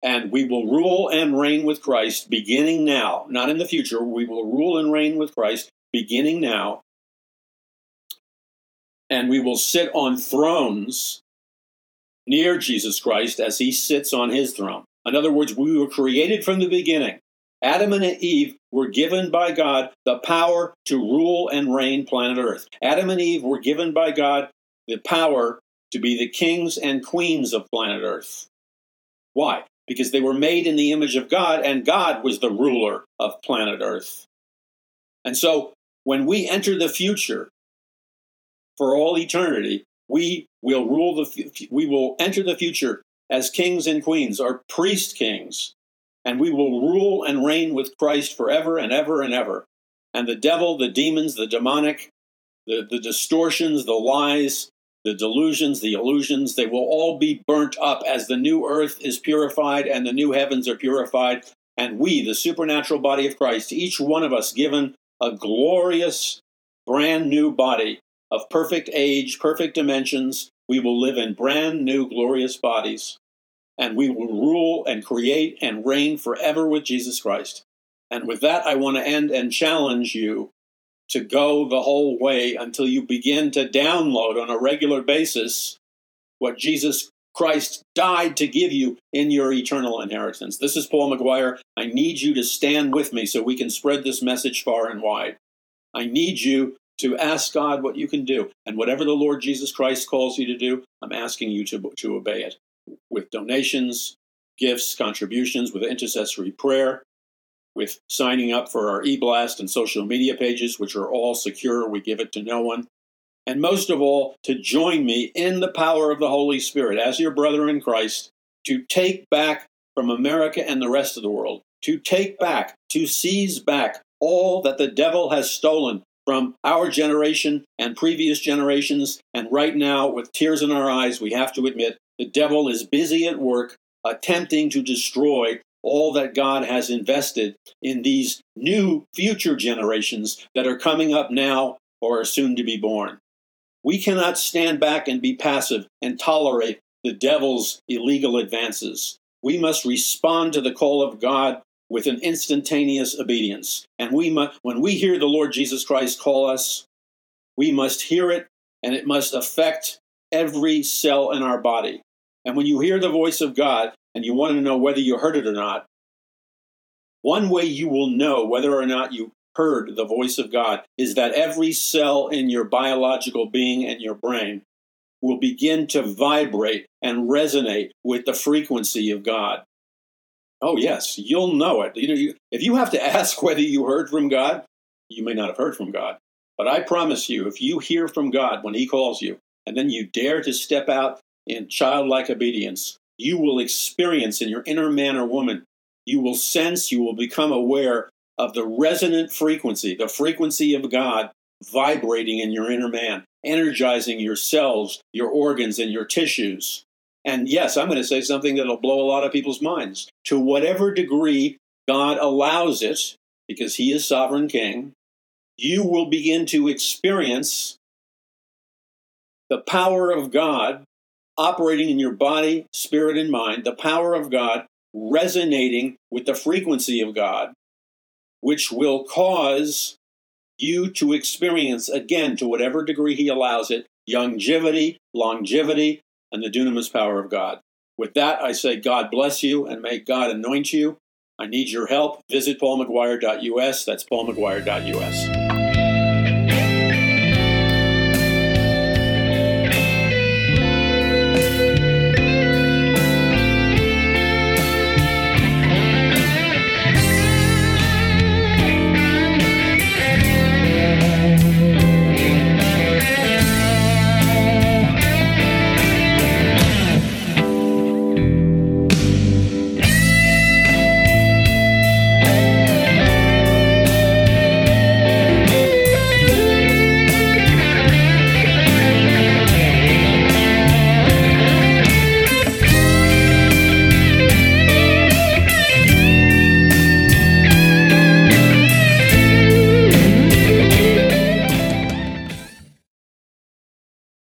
And we will rule and reign with Christ beginning now, not in the future. We will rule and reign with Christ beginning now. And we will sit on thrones near Jesus Christ as he sits on his throne. In other words, we were created from the beginning. Adam and Eve were given by God the power to rule and reign planet Earth. Adam and Eve were given by God the power to be the kings and queens of planet Earth. Why? Because they were made in the image of God, and God was the ruler of planet Earth. And so, when we enter the future for all eternity, we will rule the we will enter the future as kings and queens or priest kings and we will rule and reign with Christ forever and ever and ever and the devil the demons the demonic the, the distortions the lies the delusions the illusions they will all be burnt up as the new earth is purified and the new heavens are purified and we the supernatural body of Christ each one of us given a glorious brand new body of perfect age, perfect dimensions. We will live in brand new, glorious bodies, and we will rule and create and reign forever with Jesus Christ. And with that, I want to end and challenge you to go the whole way until you begin to download on a regular basis what Jesus Christ died to give you in your eternal inheritance. This is Paul McGuire. I need you to stand with me so we can spread this message far and wide. I need you to ask God what you can do. And whatever the Lord Jesus Christ calls you to do, I'm asking you to, to obey it with donations, gifts, contributions, with intercessory prayer, with signing up for our e-blast and social media pages, which are all secure. We give it to no one. And most of all, to join me in the power of the Holy Spirit as your brother in Christ to take back from America and the rest of the world, to take back, to seize back all that the devil has stolen from our generation and previous generations. And right now, with tears in our eyes, we have to admit the devil is busy at work attempting to destroy all that God has invested in these new future generations that are coming up now or are soon to be born. We cannot stand back and be passive and tolerate the devil's illegal advances. We must respond to the call of God with an instantaneous obedience. And we mu- when we hear the Lord Jesus Christ call us, we must hear it and it must affect every cell in our body. And when you hear the voice of God and you want to know whether you heard it or not, one way you will know whether or not you heard the voice of God is that every cell in your biological being and your brain will begin to vibrate and resonate with the frequency of God. Oh, yes, you'll know it. You know, you, if you have to ask whether you heard from God, you may not have heard from God. But I promise you, if you hear from God when He calls you, and then you dare to step out in childlike obedience, you will experience in your inner man or woman, you will sense, you will become aware of the resonant frequency, the frequency of God vibrating in your inner man, energizing your cells, your organs, and your tissues. And yes, I'm going to say something that'll blow a lot of people's minds. To whatever degree God allows it, because He is sovereign king, you will begin to experience the power of God operating in your body, spirit, and mind, the power of God resonating with the frequency of God, which will cause you to experience, again, to whatever degree He allows it, longevity, longevity, and the dunamis power of God. With that, I say, God bless you and may God anoint you I need your help. Visit paulmcguire.us. That's paulmcguire.us.